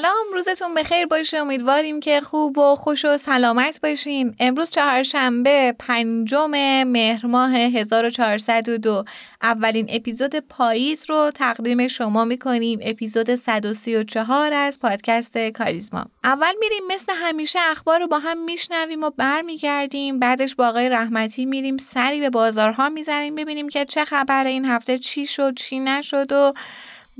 سلام روزتون بخیر باشه امیدواریم که خوب و خوش و سلامت باشین. امروز چهارشنبه پنجم مهر ماه 1402 اولین اپیزود پاییز رو تقدیم شما می‌کنیم. اپیزود 134 از پادکست کاریزما. اول میریم مثل همیشه اخبار رو با هم میشنویم و برمیگردیم. بعدش با آقای رحمتی میریم سری به بازارها می‌زنیم ببینیم که چه خبر این هفته چی شد چی نشد و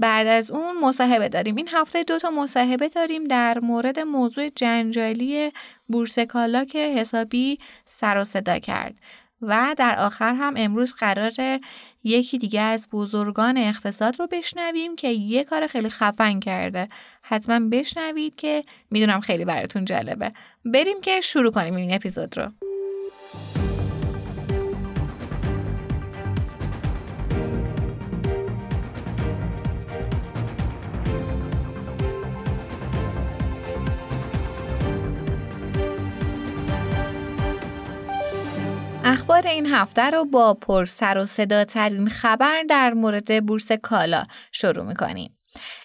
بعد از اون مصاحبه داریم. این هفته دو تا مصاحبه داریم در مورد موضوع جنجالی بورس کالا که حسابی سر و صدا کرد. و در آخر هم امروز قرار یکی دیگه از بزرگان اقتصاد رو بشنویم که یه کار خیلی خفن کرده. حتما بشنوید که می‌دونم خیلی براتون جالبه. بریم که شروع کنیم این اپیزود رو. اخبار این هفته رو با پر سر و صدا ترین خبر در مورد بورس کالا شروع می‌کنیم.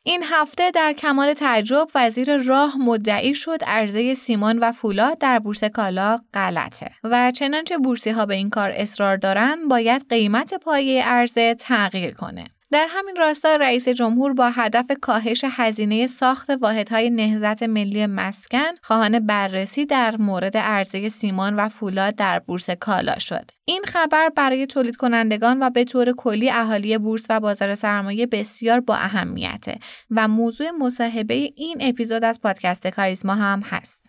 این هفته در کمال تعجب وزیر راه مدعی شد عرضه سیمان و فولاد در بورس کالا غلطه و چنانچه بورسی ها به این کار اصرار دارن باید قیمت پایه عرضه تغییر کنه. در همین راستا رئیس جمهور با هدف کاهش هزینه ساخت واحدهای نهضت ملی مسکن خواهان بررسی در مورد عرضه سیمان و فولاد در بورس کالا شد. این خبر برای تولید کنندگان و به طور کلی اهالی بورس و بازار سرمایه بسیار با اهمیته و موضوع مصاحبه این اپیزود از پادکست کاریزما هم هست.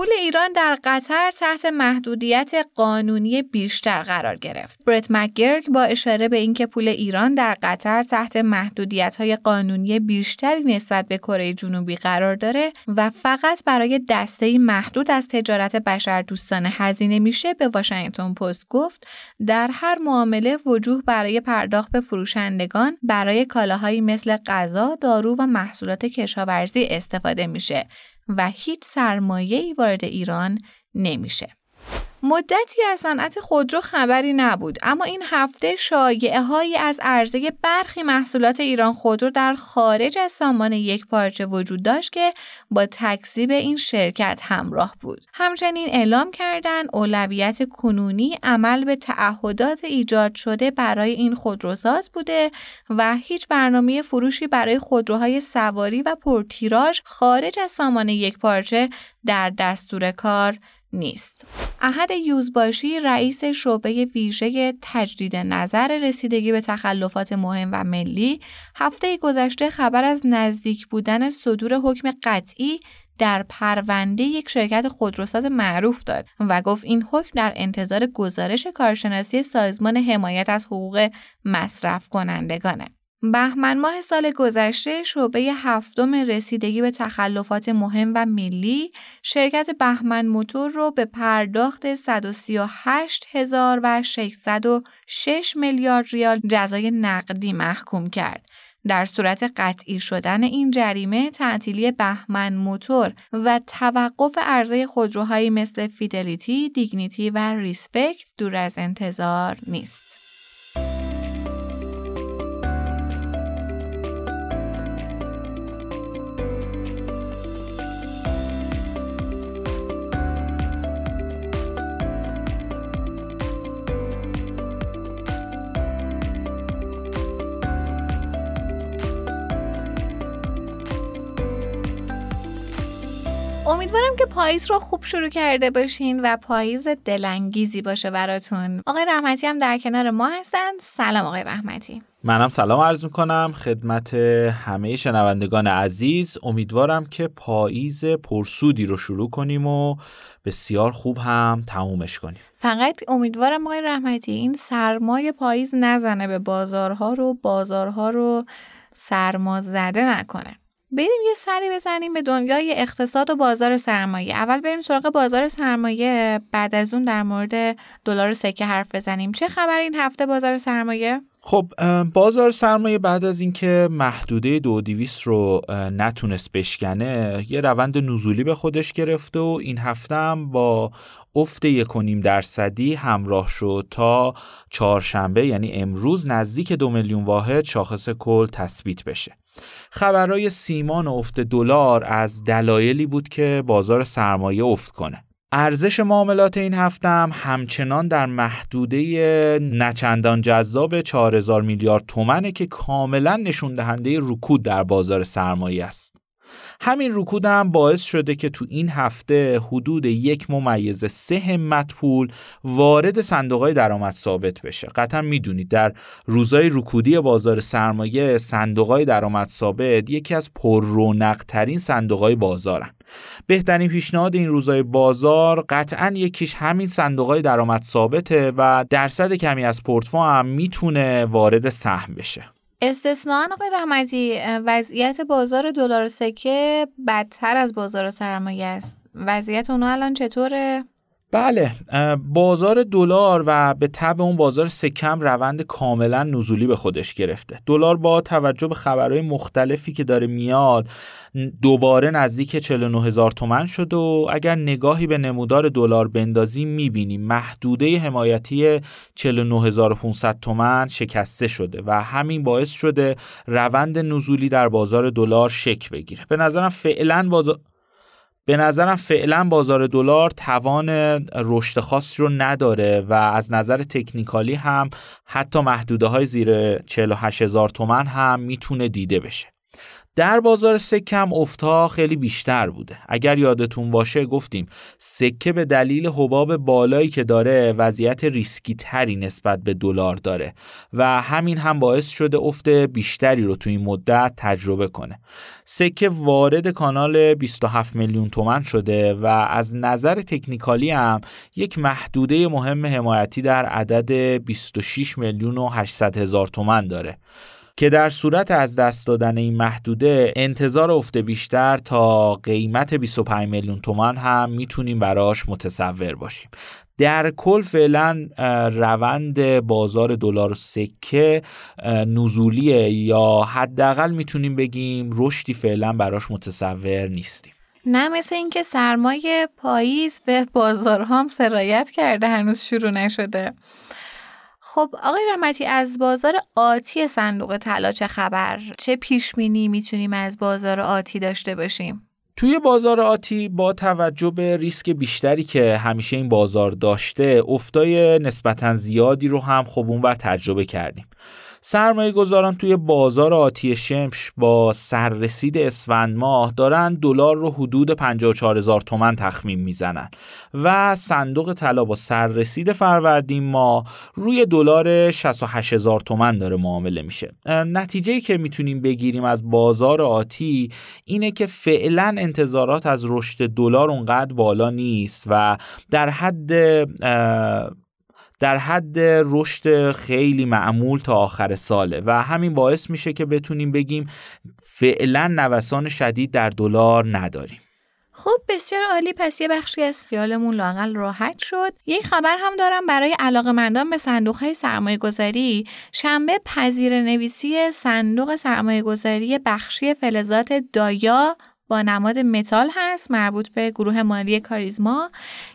پول ایران در قطر تحت محدودیت قانونی بیشتر قرار گرفت. برت مکگرگ با اشاره به اینکه پول ایران در قطر تحت محدودیت های قانونی بیشتری نسبت به کره جنوبی قرار داره و فقط برای دسته محدود از تجارت بشر دوستانه هزینه میشه به واشنگتن پست گفت در هر معامله وجوه برای پرداخت به فروشندگان برای کالاهایی مثل غذا، دارو و محصولات کشاورزی استفاده میشه و هیچ سرمایه‌ای وارد ایران نمیشه. مدتی از صنعت خودرو خبری نبود اما این هفته شایعه هایی از عرضه برخی محصولات ایران خودرو در خارج از سامان یک پارچه وجود داشت که با تکذیب این شرکت همراه بود. همچنین اعلام کردند اولویت کنونی عمل به تعهدات ایجاد شده برای این خودروساز بوده و هیچ برنامه فروشی برای خودروهای سواری و پرتیراژ خارج از سامان یک پارچه در دستور کار نیست. احد یوزباشی رئیس شعبه ویژه تجدید نظر رسیدگی به تخلفات مهم و ملی هفته گذشته خبر از نزدیک بودن صدور حکم قطعی در پرونده یک شرکت خودروساز معروف داد و گفت این حکم در انتظار گزارش کارشناسی سازمان حمایت از حقوق مصرف کنندگانه. بهمن ماه سال گذشته شعبه هفتم رسیدگی به تخلفات مهم و ملی شرکت بهمن موتور رو به پرداخت 138606 میلیارد ریال جزای نقدی محکوم کرد. در صورت قطعی شدن این جریمه تعطیلی بهمن موتور و توقف عرضه خودروهایی مثل فیدلیتی، دیگنیتی و ریسپکت دور از انتظار نیست. امیدوارم که پاییز رو خوب شروع کرده باشین و پاییز دلانگیزی باشه براتون. آقای رحمتی هم در کنار ما هستن. سلام آقای رحمتی. منم سلام عرض می‌کنم. خدمت همه شنوندگان عزیز امیدوارم که پاییز پرسودی رو شروع کنیم و بسیار خوب هم تمومش کنیم. فقط امیدوارم آقای رحمتی این سرمای پاییز نزنه به بازارها رو بازارها رو سرما زده نکنه. بریم یه سری بزنیم به دنیای اقتصاد و بازار سرمایه. اول بریم سراغ بازار سرمایه بعد از اون در مورد دلار سکه حرف بزنیم. چه خبر این هفته بازار سرمایه؟ خب بازار سرمایه بعد از اینکه محدوده دو دیویس رو نتونست بشکنه یه روند نزولی به خودش گرفته و این هفته هم با افت یکونیم درصدی همراه شد تا چهارشنبه یعنی امروز نزدیک دو میلیون واحد شاخص کل تثبیت بشه. خبرهای سیمان و افت دلار از دلایلی بود که بازار سرمایه افت کنه ارزش معاملات این هفته هم همچنان در محدوده نچندان جذاب 4000 میلیارد تومنه که کاملا نشون دهنده رکود در بازار سرمایه است. همین رکود هم باعث شده که تو این هفته حدود یک ممیز سه همت پول وارد صندوق های درآمد ثابت بشه. قطعا می‌دونید در روزهای رکودی بازار سرمایه صندوق های درآمد ثابت یکی از پر ترین صندوق های بازارن. بهترین پیشنهاد این روزهای بازار قطعا یکیش همین صندوق های درآمد ثابته و درصد کمی از پورتفو هم می‌تونه وارد سهم بشه. استثنان آقای رحمتی وضعیت بازار دلار سکه بدتر از بازار سرمایه است. وضعیت اونها الان چطوره؟ بله بازار دلار و به تب اون بازار سکم روند کاملا نزولی به خودش گرفته. دلار با توجه به خبرهای مختلفی که داره میاد دوباره نزدیک 49 هزار تومن شد و اگر نگاهی به نمودار دلار بندازیم می‌بینیم محدوده حمایتی 49500 تومن شکسته شده و همین باعث شده روند نزولی در بازار دلار شک بگیره. به نظرم فعلا به نظرم فعلا بازار دلار توان رشد خاصی رو نداره و از نظر تکنیکالی هم حتی محدوده های زیر 48 هزار تومن هم می‌تونه دیده بشه. در بازار سکه هم افتا خیلی بیشتر بوده. اگر یادتون باشه گفتیم سکه به دلیل حباب بالایی که داره وضعیت ریسکی تری نسبت به دلار داره و همین هم باعث شده افت بیشتری رو تو این مدت تجربه کنه. سکه وارد کانال 27 میلیون تومن شده و از نظر تکنیکالی هم یک محدوده مهم حمایتی در عدد 26 میلیون و 800 هزار تومن داره. که در صورت از دست دادن این محدوده انتظار افت بیشتر تا قیمت 25 میلیون تومان هم می‌تونیم براش متصور باشیم. در کل فعلا روند بازار دلار سکه نزولیه یا حداقل می‌تونیم بگیم رشدی فعلا براش متصور نیستیم. نه مثل اینکه سرمایه پاییز به بازارها هم سرایت کرده هنوز شروع نشده. خب آقای رحمتی از بازار آتی صندوق طلا چه خبر؟ چه پیشبینی می‌تونیم از بازار آتی داشته باشیم؟ توی بازار آتی با توجه به ریسک بیشتری که همیشه این بازار داشته افتای نسبتا زیادی رو هم خب اون بر تجربه کردیم سرمایه گذاران توی بازار آتی شمش با سررسید اسفند ماه دارن دلار رو حدود 54 هزار تومن تخمین می‌زنن و صندوق طلا با سررسید فروردین ماه روی دلار 68 هزار تومن داره معامله میشه. نتیجه که می‌تونیم بگیریم از بازار آتی اینه که فعلا انتظارات از رشد دلار اونقدر بالا نیست و در حد در حد رشد خیلی معمول تا آخر ساله و همین باعث میشه که بتونیم بگیم فعلا نوسان شدید در دلار نداریم. خب بسیار عالی. پس یه بخشی از خیالمون لاقل راحت شد. یک خبر هم دارم برای مندان به صندوق های سرمایه گذاری شنبه پذیر نویسی صندوق سرمایه گذاری بخشی فلزات دایا با نماد متال هست مربوط به گروه مالی کاریزما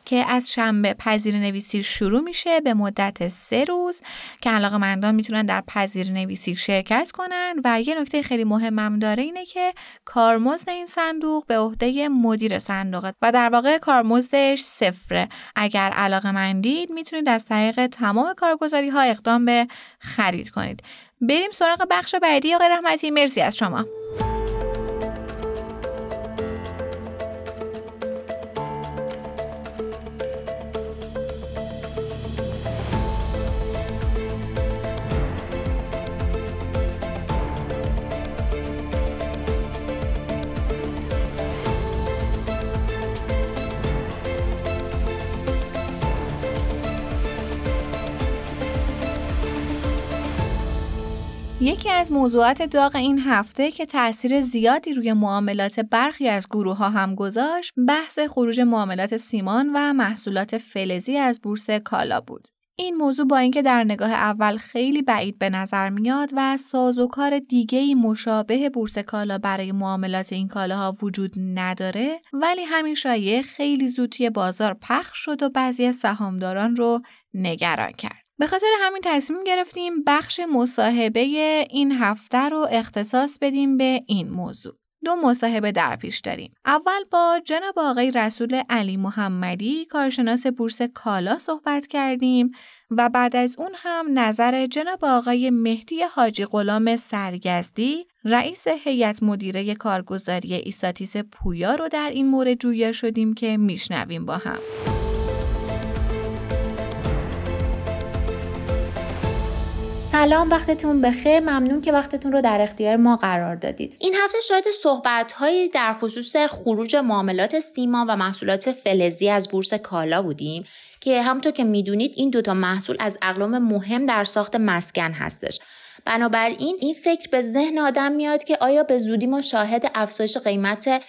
که از شنبه پذیر نویسی شروع میشه به مدت سه روز که علاقه مندان می‌تونن در پذیر نویسی شرکت کنن. و یه نکته خیلی مهمم داره اینه که کارمزد این صندوق به عهده مدیر صندوقه و در واقع کارمزدش صفره. اگر علاقه مندید می‌تونید از طریق تمام کارگزاری ها اقدام به خرید کنید. بریم سراغ بخش بعدی آقای رحمتی. مرسی از شما. یکی از موضوعات داغ این هفته که تاثیر زیادی روی معاملات برخی از گروه ها هم گذاشت بحث خروج معاملات سیمان و محصولات فلزی از بورس کالا بود. این موضوع با اینکه در نگاه اول خیلی بعید به نظر میاد و سازوکار دیگه مشابه بورس کالا برای معاملات این کالاها وجود نداره ولی همین شایعه خیلی زود توی بازار پخش شد و بعضی سهامداران رو نگران کرد. به خاطر همین تصمیم گرفتیم بخش مصاحبه این هفته رو اختصاص بدیم به این موضوع. دو مصاحبه در پیش داریم. اول با جناب آقای رسول علی محمدی کارشناس بورس کالا صحبت کردیم و بعد از اون هم نظر جناب آقای مهدی حاجی غلام سرگزدی رئیس هیئت مدیره کارگزاری ایساتیس پویا رو در این مورد جویا شدیم که میشنویم با هم. سلام وقتتون بخیر. ممنون که وقتتون رو در اختیار ما قرار دادید. این هفته شاید صحبت هایی در خصوص خروج معاملات سیما و محصولات فلزی از بورس کالا بودیم که همونطور که می‌دونید این دوتا محصول از اقلام مهم در ساخت مسکن هستش. بنابراین این فکر به ذهن آدم میاد که آیا به زودی ما شاهد افزایش قیمت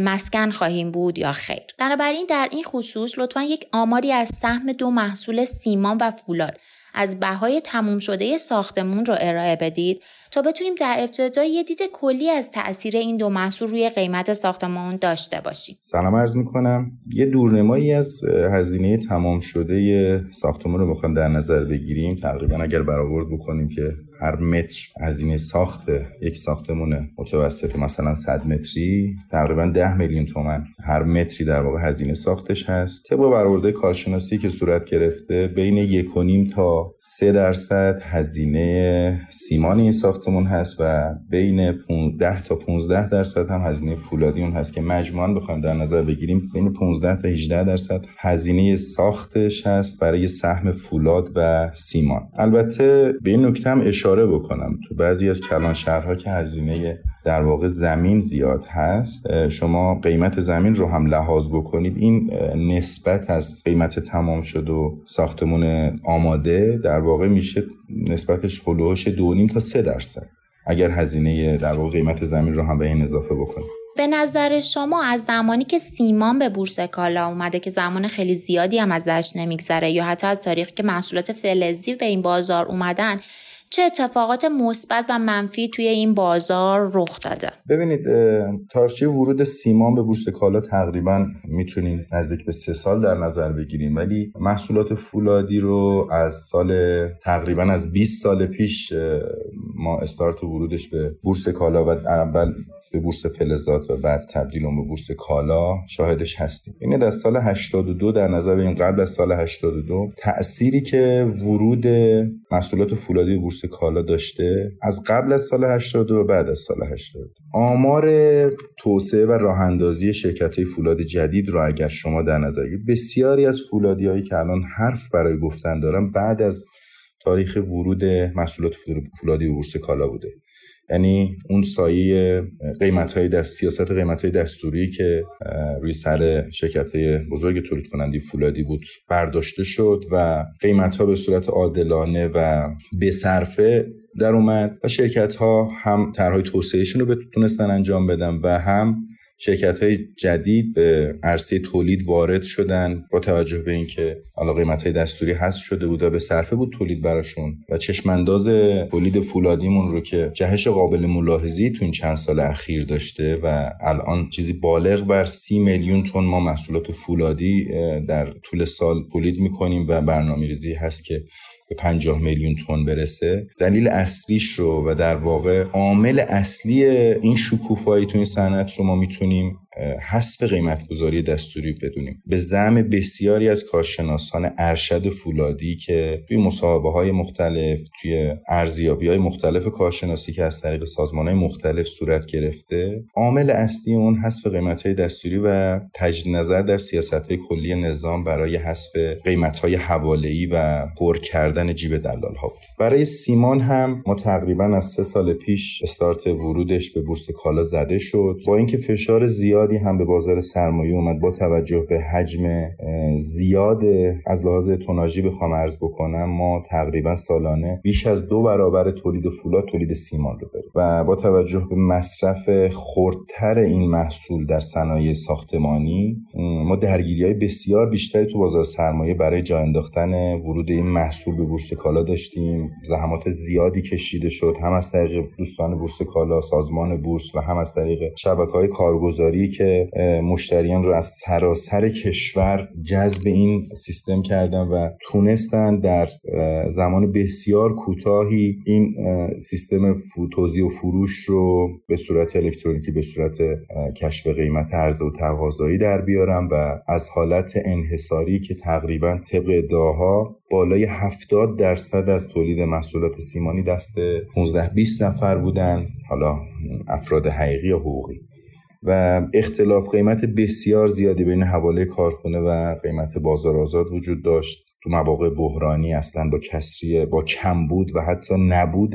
مسکن خواهیم بود یا خیر. بنابراین در این خصوص لطفا یک آماری از سهم دو محصول سیمان و فولاد. از بهای تموم شده ساختمون رو ارائه بدید تا بتونیم در ابتدا یه دید کلی از تاثیر این دو محصول روی قیمت ساختمان داشته باشیم. سلام عرض می‌کنم. یه دورنمایی از هزینه تمام شده ساختمان رو بخوایم در نظر بگیریم. تقریبا اگر برآورد بکنیم که هر متر هزینه ساخت یک ساختمون متوسط مثلا 100 متری تقریبا 10 میلیون تومن. هر متری در واقع هزینه ساختش هست. طبق برآورده کارشناسی که صورت گرفته بین 1.5 تا 3 درصد هزینه سیمان این ساختمون هست و بین 10 تا 15 درصد هم هزینه فولادی اون هست که مجموعا بخوایم در نظر بگیریم بین 15 تا 18 درصد هزینه ساختش هست برای سهم فولاد و سیمان. البته به این نکته هم اشاره بکنم. تو بعضی از کلان شهرها که هزینه در واقع زمین زیاد هست شما قیمت زمین رو هم لحاظ بکنید. این نسبت از قیمت تمام شد و ساختمون آماده در واقع میشه نسبتش دو نیم تا سه درصد. اگر هزینه در واقع قیمت زمین رو هم به این اضافه بکنید. به نظر شما از زمانی که سیمان به بورس کالا اومده که زمان خیلی زیادی هم ازش نمیگذره یا حتی از تاریخی که محصولات فلزی به این بازار اومدن چه اتفاقات مثبت و منفی توی این بازار رخ داده؟ ببینید تاریخچه ورود سیمان به بورس کالا تقریبا می‌تونیم نزدیک به سه سال در نظر بگیریم. ولی محصولات فولادی رو از سال تقریبا از 20 سال پیش ما استارت ورودش به بورس کالا و اول به بورس فلزات و بعد تبدیل به بورس کالا شاهدش هستیم. این از سال 82 در نظر بگیریم قبل از سال 82 تأثیری که ورود محصولات فولادی به بورس کالا داشته از قبل از سال 82 و بعد از سال 82 آمار توسعه و راه اندازی شرکت های فولاد جدید رو اگر شما در نظر بگیرید بسیاری از فولادی هایی که الان حرف برای گفتن دارم بعد از تاریخ ورود محصولات فولادی به بورس کالا بوده. یعنی اون سایه قیمت های دست سیاست قیمت های دستوری که روی سر شرکت های بزرگ تولید کنندی فولادی بود برداشته شد و قیمت ها به صورت عادلانه و به صرفه در اومد و شرکت ها هم طرحهای توسعهشون رو بتونستن انجام بدن و هم شرکت های جدید به عرصه تولید وارد شدن با توجه به اینکه حالا قیمت های دستوری هست شده بود و به صرفه بود تولید براشون و چشمانداز تولید فولادیمون رو که جهش قابل ملاحظی تو این چند سال اخیر داشته و الان چیزی بالغ بر سی میلیون تن ما محصولات فولادی در طول سال تولید می‌کنیم و برنامه ریزی هست که به 50 میلیون تن برسه. دلیل اصلیش رو و در واقع عامل اصلی این شکوفایی تو این صنعت رو ما می‌تونیم حذف قیمت گذاری دستوری بدونیم. به زم بسیاری از کارشناسان ارشد فولادی که توی مصاحبه های مختلف توی ارزیابی های مختلف کارشناسی که از طریق سازمان های مختلف صورت گرفته عامل اصلی اون حذف قیمت های دستوری و تجدید نظر در سیاست های کلی نظام برای حذف قیمت های حواله و پر کردن جیب دلال ها برای سیمان هم ما تقریبا از سه سال پیش استارت ورودش به بورس کالا زده شد. با اینکه فشار زیاد زیادی هم به بازار سرمایه اومد با توجه به حجم زیاد از لحاظ توناژی بخوام عرض بکنم ما تقریبا سالانه بیش از دو برابر تولید فولاد تولید سیمان رو داریم و با توجه به مصرف خردتر این محصول در صنایع ساختمانی ما درگیری های بسیار بیشتری تو بازار سرمایه برای جا انداختن ورود این محصول به بورس کالا داشتیم. زحمات زیادی کشیده شد هم از طریق دوستان بورس کالا سازمان بورس و هم از طریق شبکه های کارگزاری که مشتریان رو از سراسر کشور جذب این سیستم کردن و تونستن در زمان بسیار کوتاهی این سیستم توزیع و فروش رو به صورت الکترونیکی به صورت کشف قیمت عرضه و تقاضایی در بیارم و از حالت انحصاری که تقریبا طبق ادعاها بالای 70 درصد از تولید محصولات سیمانی دست 15 20 نفر بودن حالا افراد حقیقی یا حقوقی. و اختلاف قیمت بسیار زیادی بین حواله کارخونه و قیمت بازار آزاد وجود داشت. تو مواقع بحرانی اصلا با کسریه با کمبود و حتی نبود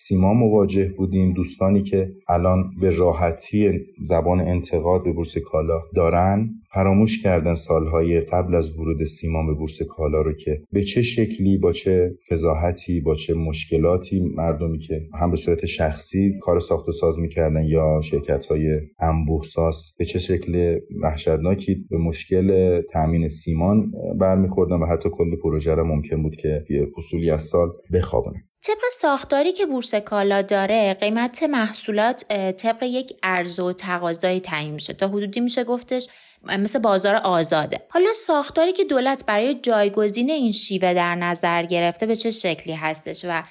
سیما مواجه بودیم. دوستانی که الان به راحتی زبان انتقاد به بورس کالا دارن فراموش کردن سالهای قبل از ورود سیمان به بورس کالا رو که به چه شکلی با چه فضاحتی با چه مشکلاتی مردمی که هم به صورت شخصی کار ساخت و ساز می‌کردن یا شرکت های انبوه ساز به چه شکل وحشتناکی به مشکل تامین سیمان برمیخوردن و حتی کل پروژه را ممکن بود که یه فصولی از سال بخوابونن. طبق ساختاری که بورس کالا داره قیمت محصولات طبق یک عرض و تقاضایی تعیین میشه. تا حدودی میشه گفتش مثل بازار آزاده. حالا ساختاری که دولت برای جایگزین این شیوه در نظر گرفته به چه شکلی هستش و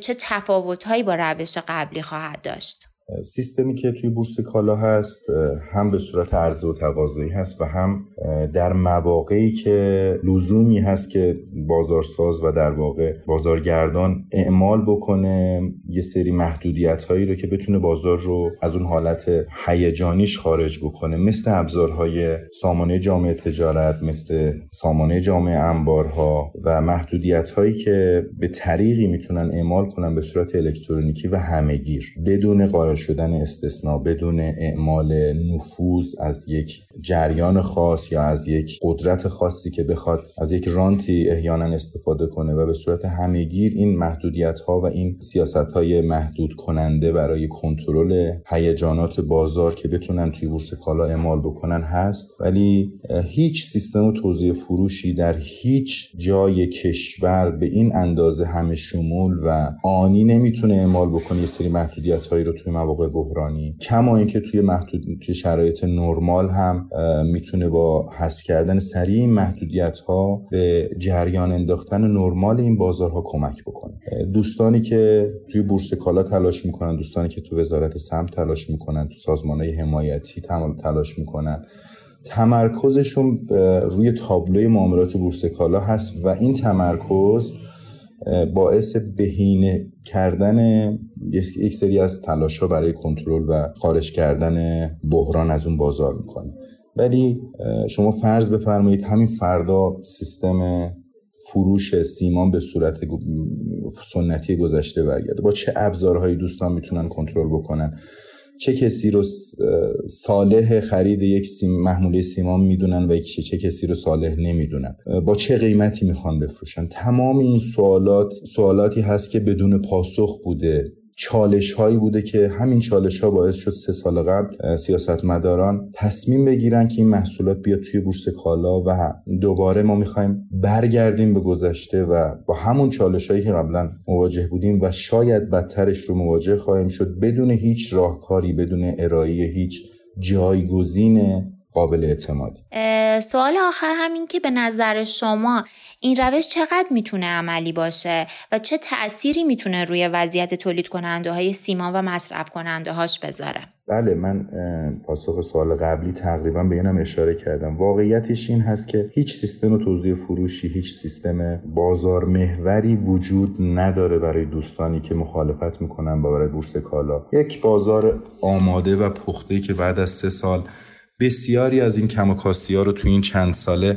چه تفاوتهایی با روش قبلی خواهد داشت؟ سیستمی که توی بورس کالا هست هم به صورت عرضه و تقاضایی هست و هم در مواقعی که لزومی هست که بازارساز و در واقع بازارگردان اعمال بکنه یه سری محدودیت هایی رو که بتونه بازار رو از اون حالت هیجانیش خارج بکنه مثل ابزارهای سامانه جامعه تجارت مثل سامانه جامعه انبارها و محدودیت هایی که به طریقی می‌تونن اعمال کنن به صورت الکترونیکی و همهگیر بدون قائل شدن استثناء بدون اعمال نفوذ از یک جریان خاص یا از یک قدرت خاصی که بخواد از یک رانتی احیانا استفاده کنه و به صورت همهگیر این محدودیت ها و این سیاست های محدود کننده برای کنترل هیجانات بازار که بتونن توی بورس کالا اعمال بکنن هست. ولی هیچ سیستم توزیع فروشی در هیچ جای کشور به این اندازه همه شمول و آنی نمی‌تونه اعمال بکنه. یه سری محدودیت هایی رو توی مواقع بحرانی. کما اینکه توی محدود توی شرایط نرمال هم می‌تونه با حذف کردن سریع این محدودیت ها به جریان انداختن نرمال این بازارها کمک بکنه. دوستانی که توی بورس کالا تلاش می‌کنن دوستانی که تو وزارت سمت تلاش می‌کنن تو سازمان های حمایتی تلاش می‌کنن تمرکزشون روی تابلوی معاملات بورس کالا هست و این تمرکز باعث بهینه کردن یک سری از تلاش ها برای کنترل و خارج کردن بحران از اون بازار می‌کنه. ولی شما فرض بفرمایید همین فردا سیستم فروش سیمان به صورت سنتی گذشته برگرده. با چه ابزارهایی دوستان می‌تونن کنترل بکنن؟ چه کسی رو صالح خرید یک سیم محموله سیمان می‌دونن و چه کسی رو صالح نمی‌دونن؟ با چه قیمتی می‌خوان بفروشن؟ تمام این سوالات سوالاتی هست که بدون پاسخ بوده. چالش هایی بوده که همین چالش ها باعث شد سه سال قبل سیاستمداران تصمیم بگیرن که این محصولات بیاد توی بورس کالا و دوباره ما می‌خوایم برگردیم به گذشته و با همون چالش هایی که قبلا مواجه بودیم و شاید بدترش رو مواجه خواهیم شد بدون هیچ راهکاری بدون ارائه هیچ جایگزین قابل اعتمادی. سوال آخر همین که به نظر شما این روش چقدر می‌تونه عملی باشه و چه تأثیری می‌تونه روی وضعیت تولید کننده های سیمان و مصرف کننده هاش بذاره؟ بله من پاسخ سوال قبلی تقریبا به اینم اشاره کردم. واقعیتش این هست که هیچ سیستم توزیع فروشی هیچ سیستم بازار محوری وجود نداره برای دوستانی که مخالفت می‌کنن با برای بورس کالا. یک بازار آماده و پخته که بعد از سه سال بسیاری از این کم و کاستی ها رو تو این چند ساله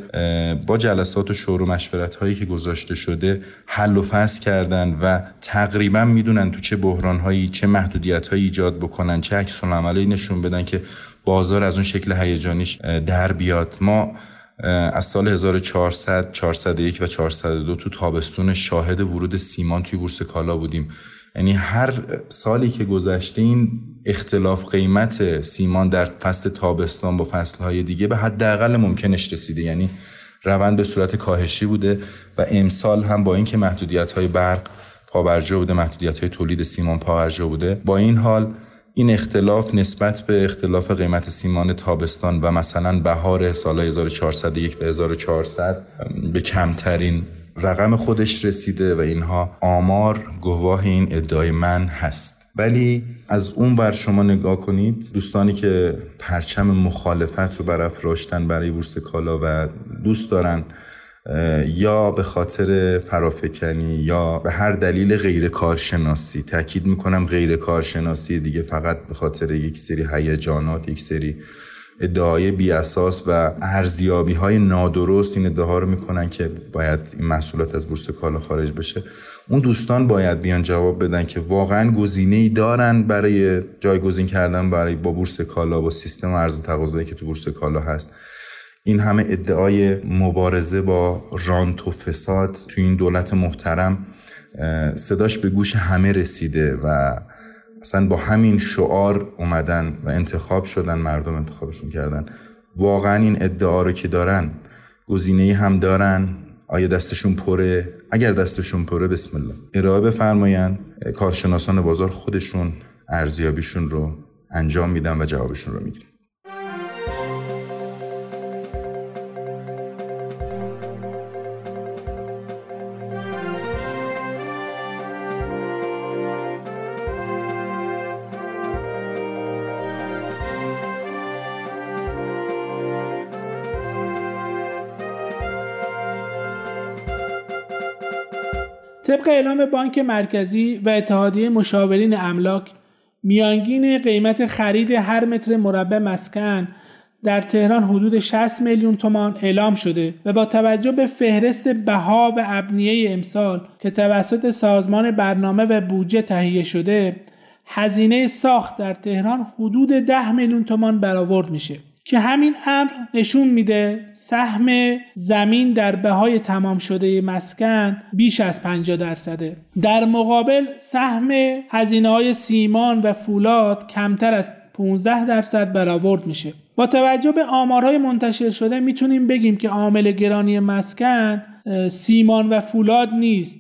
با جلسات و شور و مشورت هایی که گذاشته شده حل و فصل کردن و تقریبا می‌دونن تو چه بحران هایی چه محدودیت هایی ایجاد بکنن چه عکس عملی نشون بدن که بازار از اون شکل هیجانیش در بیاد. ما از سال 1400 401 و 402 تو تابستون شاهد ورود سیمان توی بورس کالا بودیم. یعنی هر سالی که گذشته این اختلاف قیمت سیمان در فصل تابستان با فصلهای دیگه به حداقل ممکنش رسیده. یعنی روند به صورت کاهشی بوده و امسال هم با اینکه محدودیت های برق پابرجا بوده محدودیت های تولید سیمان پابرجا بوده با این حال این اختلاف نسبت به اختلاف قیمت سیمان تابستان و مثلا بهار سال 1401 و 1400 به کمترین رقم خودش رسیده و اینها آمار گواه این ادعای من هست. ولی از اون ور شما نگاه کنید دوستانی که پرچم مخالفت رو برافراشتن برای بورس کالا و دوست دارن یا به خاطر فرافکنی یا به هر دلیل غیر کارشناسی تاکید می‌کنم غیر کارشناسی دیگه فقط به خاطر یک سری هیجانات یک سری ادعای بی اساس و ارزیابی های نادرست این ادعا رو می‌کنن که باید این محصولات از بورس کالا خارج بشه. اون دوستان باید بیان جواب بدن که واقعا گزینه ای دارن برای جایگزین کردن برای با بورس کالا با سیستم ارز تقاضایی که تو بورس کالا هست. این همه ادعای مبارزه با رانت و فساد تو این دولت محترم صداش به گوش همه رسیده و اصلا با همین شعار اومدن و انتخاب شدن مردم انتخابشون کردن. واقعا این ادعا رو که دارن گزینه هم دارن. آیا دستشون پره؟ اگر دستشون پره بسم الله. ارائه بفرمایند کارشناسان بازار خودشون ارزیابیشون رو انجام میدن و جوابشون رو می‌گیرن. اعلام بانک مرکزی و اتحادیه مشاورین املاک میانگین قیمت خرید هر متر مربع مسکن در تهران حدود 60 میلیون تومان اعلام شده و با توجه به فهرست بها و ابنیه امسال که توسط سازمان برنامه و بودجه تهیه شده هزینه ساخت در تهران حدود 10 میلیون تومان برآورد میشه. که همین امر نشون میده سهم زمین در بهای تمام شده مسکن بیش از 50 درصده. در مقابل سهم هزینه های سیمان و فولاد کمتر از 15 درصد برآورد میشه. با توجه به آمارهای منتشر شده می‌تونیم بگیم که عامل گرانی مسکن سیمان و فولاد نیست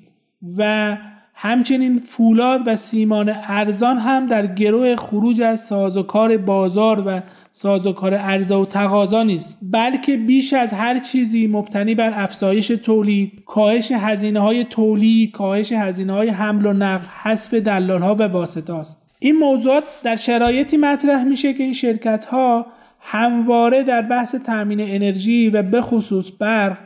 و همچنین فولاد و سیمان ارزان هم در گروه خروج از سازوکار بازار و سازوکار عرضه و تقاضا نیست بلکه بیش از هر چیزی مبتنی بر افزایش تولید کاهش هزینه های تولید کاهش هزینه های حمل و نقل حذف دلال ها و واسطه است. این موضوعات در شرایطی مطرح میشه که این شرکت ها همواره در بحث تامین انرژی و به خصوص برق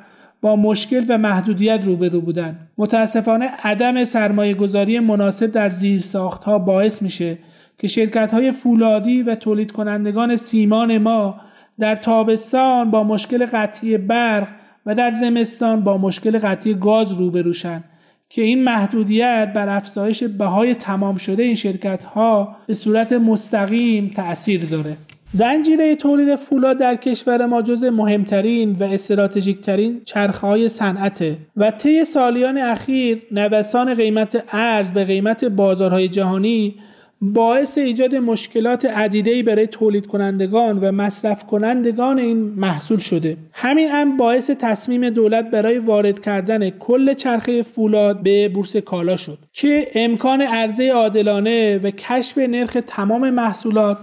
با مشکل و محدودیت روبرو بودن. متاسفانه عدم سرمایه گذاری مناسب در زیر ساخت ها باعث میشه که شرکت های فولادی و تولید کنندگان سیمان ما در تابستان با مشکل قطعی برق و در زمستان با مشکل قطعی گاز روبروشن که این محدودیت بر افزایش بهای تمام شده این شرکت ها به صورت مستقیم تأثیر داره. زنجیره تولید فولاد در کشور ما جز مهمترین و استراتژیک ترین چرخه های صنعته و طی سالیان اخیر نوسان قیمت ارز و قیمت بازارهای جهانی باعث ایجاد مشکلات عدیده‌ای برای تولید کنندگان و مصرف کنندگان این محصول شده. همین هم باعث تصمیم دولت برای وارد کردن کل چرخه فولاد به بورس کالا شد که امکان عرضه عادلانه و کشف نرخ تمام محصولات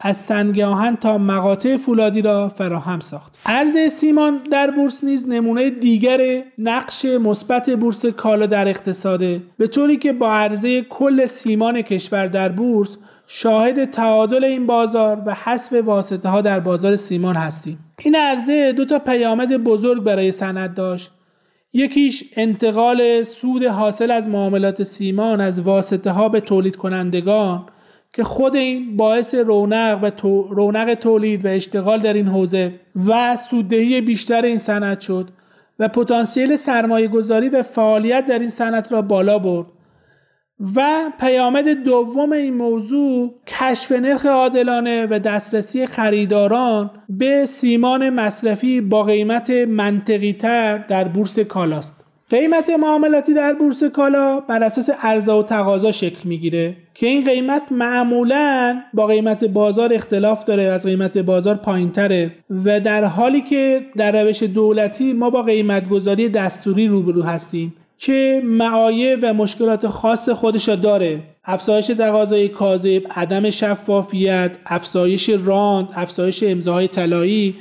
از سنگ آهن تا مقاطع فولادی را فراهم ساخت. ارز سیمان در بورس نیز نمونه دیگر نقش مثبت بورس کالا در اقتصاده به طوری که با عرضه کل سیمان کشور در بورس شاهد تعادل این بازار و حذف واسطه ها در بازار سیمان هستیم. این عرضه دو تا پیامد بزرگ برای صنعت داشت. یکیش انتقال سود حاصل از معاملات سیمان از واسطه ها به تولید کنندگان. که خود این باعث رونق و تو... رونق تولید و اشتغال در این حوزه و سوددهی بیشتر این صنعت شد و پتانسیل سرمایه گذاری و فعالیت در این صنعت را بالا برد و پیامد دوم این موضوع کشف نرخ عادلانه و دسترسی خریداران به سیمان مصرفی با قیمت منطقی تر در بورس کالاست. قیمت معاملاتی در بورس کالا بر اساس عرضه و تقاضا شکل می‌گیره که این قیمت معمولا با قیمت بازار اختلاف داره از قیمت بازار پایین تره و در حالی که در روش دولتی ما با قیمت گذاری دستوری روبرو هستیم که معایب و مشکلات خاص خودش داره. افزایش تقاضای کاذب عدم شفافیت افزایش راند افزایش امضاهای طلایی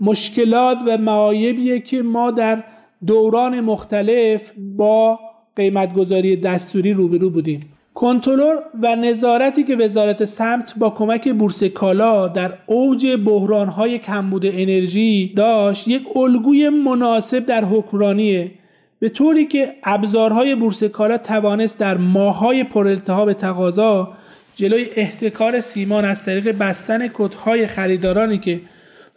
مشکلات و معایبیه که ما در دوران مختلف با قیمتگذاری دستوری روبرو بودیم. کنترل و نظارتی که وزارت سمت با کمک بورس کالا در اوج بحرانهای کمبود انرژی داشت یک الگوی مناسب در حکمرانیه. به طوری که ابزارهای بورس کالا توانست در ماهای پرالتهاب تقاضا جلوی احتکار سیمان از طریق بستن کدهای خریدارانی که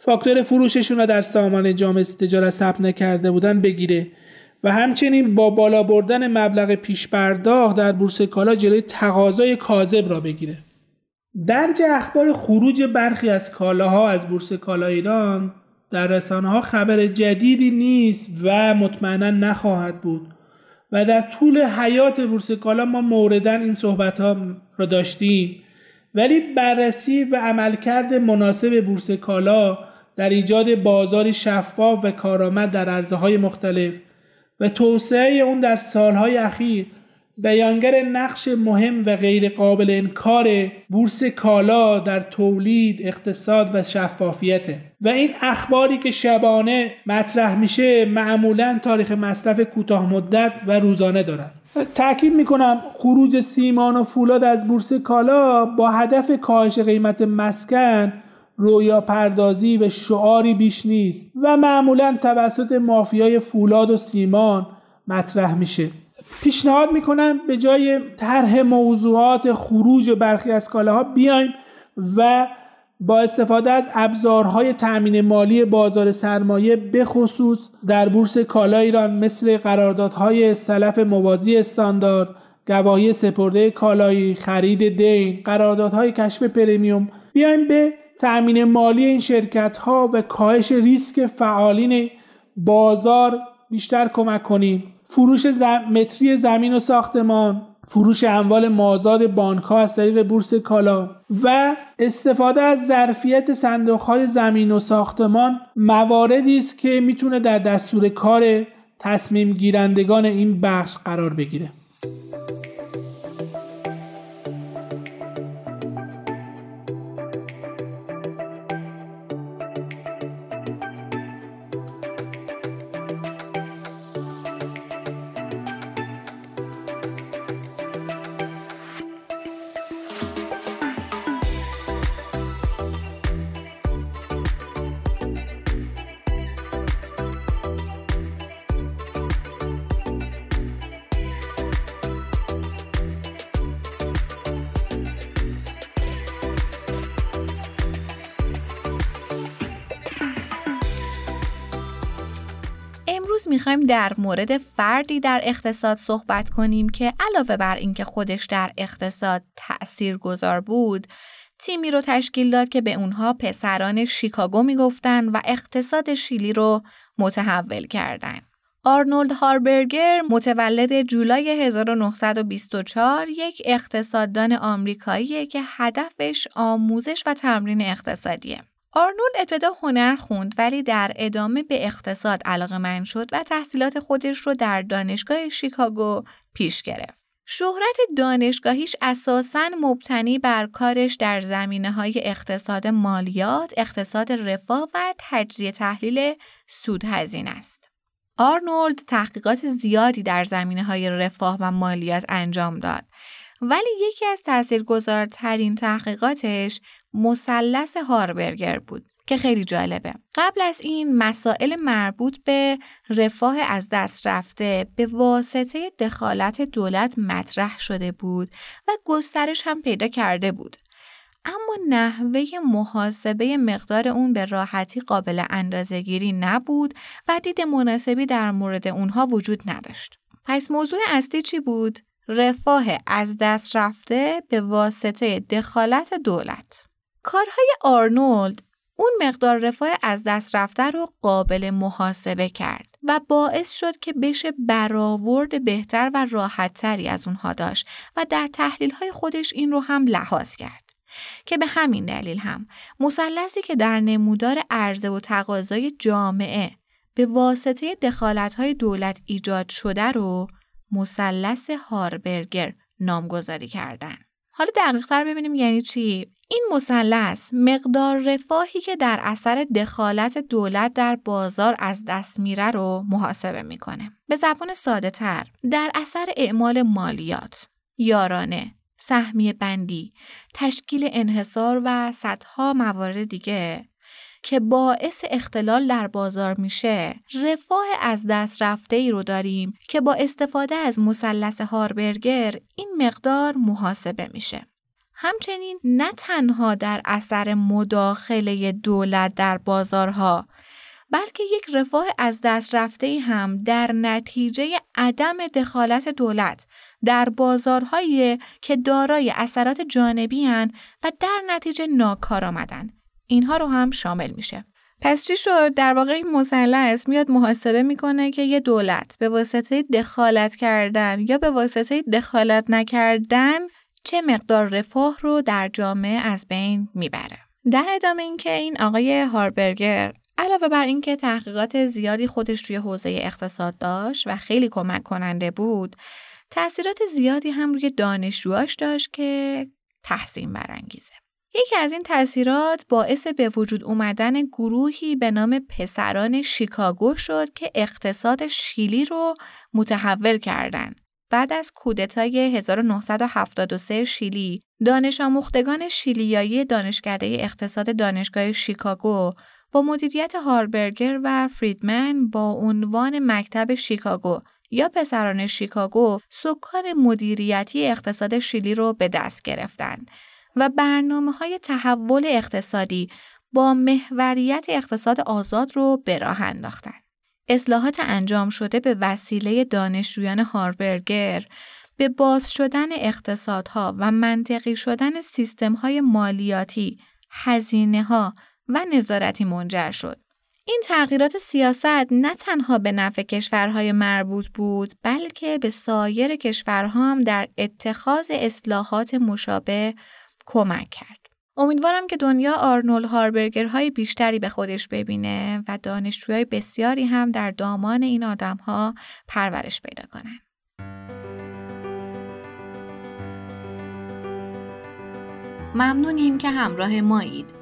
فاکتور فروششون را در سامان جامعه تجارت ثبت نکرده بودن بگیره و همچنین با بالا بردن مبلغ پیش در بورس کالا جلوی تقاضای کاذب را بگیره. درج اخبار خروج برخی از کالاها از بورس کالا ایران در رسانه ها خبر جدیدی نیست و مطمئنا نخواهد بود و در طول حیات بورس کالا ما موردن این صحبت ها را داشتیم. ولی بررسی و عملکرد مناسب بورس کالا در ایجاد بازاری شفاف و کارآمد در عرضه های مختلف و توسعه اون در سالهای اخیر بیانگر نقش مهم و غیر قابل انکار بورس کالا در تولید، اقتصاد و شفافیته و این اخباری که شبانه مطرح میشه معمولا تاریخ مصرف کوتاه مدت و روزانه دارد. تاکید می‌کنم خروج سیمان و فولاد از بورس کالا با هدف کاهش قیمت مسکن رویا پردازی و شعاری بیش نیست و معمولا توسط مافیای فولاد و سیمان مطرح میشه. پیشنهاد می‌کنم به جای طرح موضوعات خروج برخی از کالاها بیایم و با استفاده از ابزارهای تأمین مالی بازار سرمایه به خصوص در بورس کالا ایران مثل قراردادهای سلف موازی استاندارد گواهی سپرده کالایی خرید دین، قراردادهای کشف پرمیوم بیایم به تأمین مالی این شرکت ها و کاهش ریسک فعالین بازار بیشتر کمک کنیم. فروش متری زمین و ساختمان فروش اموال مازاد بانک ها از طریق بورس کالا و استفاده از ظرفیت صندوق های زمین و ساختمان مواردی است که می‌تونه در دستور کار تصمیم گیرندگان این بخش قرار بگیره. می‌خوایم در مورد فردی در اقتصاد صحبت کنیم که علاوه بر اینکه خودش در اقتصاد تأثیر گذار بود تیمی رو تشکیل داد که به اونها پسران شیکاگو می‌گفتن و اقتصاد شیلی رو متحول کردن. آرنولد هاربرگر متولد جولای 1924 یک اقتصاددان آمریکاییه که هدفش آموزش و تمرین اقتصادیه. آرنولد ابتدا هنر خوند ولی در ادامه به اقتصاد علاقه من شد و تحصیلات خودش رو در دانشگاه شیکاگو پیش گرفت. شهرت دانشگاهیش اساساً مبتنی بر کارش در زمینه های اقتصاد مالیات، اقتصاد رفاه و تجزیه تحلیل سودهزین است. آرنولد تحقیقات زیادی در زمینه های رفاه و مالیات انجام داد ولی یکی از تاثیرگذارترین تحقیقاتش مثلث هاربرگر بود که خیلی جالبه. قبل از این مسائل مربوط به رفاه از دست رفته به واسطه دخالت دولت مطرح شده بود و گسترش هم پیدا کرده بود. اما نحوه محاسبه مقدار اون به راحتی قابل اندازهگیری نبود و دید مناسبی در مورد اونها وجود نداشت. پس موضوع اصلی چی بود؟ رفاه از دست رفته به واسطه دخالت دولت. کارهای آرنولد اون مقدار رفاه از دست رفته رو قابل محاسبه کرد و باعث شد که بشه برآورد بهتر و راحتتری از اونها داشت و در تحلیل های خودش این رو هم لحاظ کرد. که به همین دلیل هم مثلثی که در نمودار عرضه و تقاضای جامعه به واسطه های دولت ایجاد شده رو مثلث هاربرگر نامگذاری کردن. حالا دقیق تر ببینیم یعنی چی؟ این مثلث مقدار رفاهی که در اثر دخالت دولت در بازار از دست میره رو محاسبه می‌کنه. به زبان ساده تر در اثر اعمال مالیات، یارانه، سهمیه بندی، تشکیل انحصار و صدها موارد دیگه که باعث اختلال در بازار میشه رفاه از دست رفته ای رو داریم که با استفاده از مثلث هاربرگر این مقدار محاسبه میشه. همچنین نه تنها در اثر مداخله دولت در بازارها بلکه یک رفاه از دست رفته هم در نتیجه عدم دخالت دولت در بازارهایی که دارای اثرات جانبی هن و در نتیجه ناکار آمدن. اینها رو هم شامل میشه. پس چی شد؟ در واقع این مثلث میاد محاسبه می‌کنه که یه دولت به واسطه دخالت کردن یا به واسطه دخالت نکردن چه مقدار رفاه رو در جامعه از بین می‌بره. در ادامه اینکه این آقای هاربرگر علاوه بر اینکه تحقیقات زیادی خودش توی حوزه اقتصاد داشت و خیلی کمک کننده بود تأثیرات زیادی هم روی دانشجوهاش داشت که تحسین برانگیزه. یکی از این تأثیرات باعث به وجود اومدن گروهی به نام پسران شیکاگو شد که اقتصاد شیلی رو متحول کردند. بعد از کودتای 1973 شیلی، دانش آموختگان شیلیایی دانشکده اقتصاد دانشگاه شیکاگو با مدیریت هاربرگر و فریدمن با عنوان مکتب شیکاگو یا پسران شیکاگو سکان مدیریتی اقتصاد شیلی رو به دست گرفتن و برنامه های تحول اقتصادی با محوریت اقتصاد آزاد رو به راه انداختن. اصلاحات انجام شده به وسیله دانشجویان هاربرگر به باز شدن اقتصادها و منطقی شدن سیستم های مالیاتی، هزینه ها و نظارتی منجر شد. این تغییرات سیاست نه تنها به نفع کشورهای مربوط بود بلکه به سایر کشورها هم در اتخاذ اصلاحات مشابه کمک کرد. امیدوارم که دنیا آرنول هاربرگرهای بیشتری به خودش ببینه و دانشجوهای بسیاری هم در دامان این آدمها پرورش پیدا کنند. ممنونیم که همراه مایید.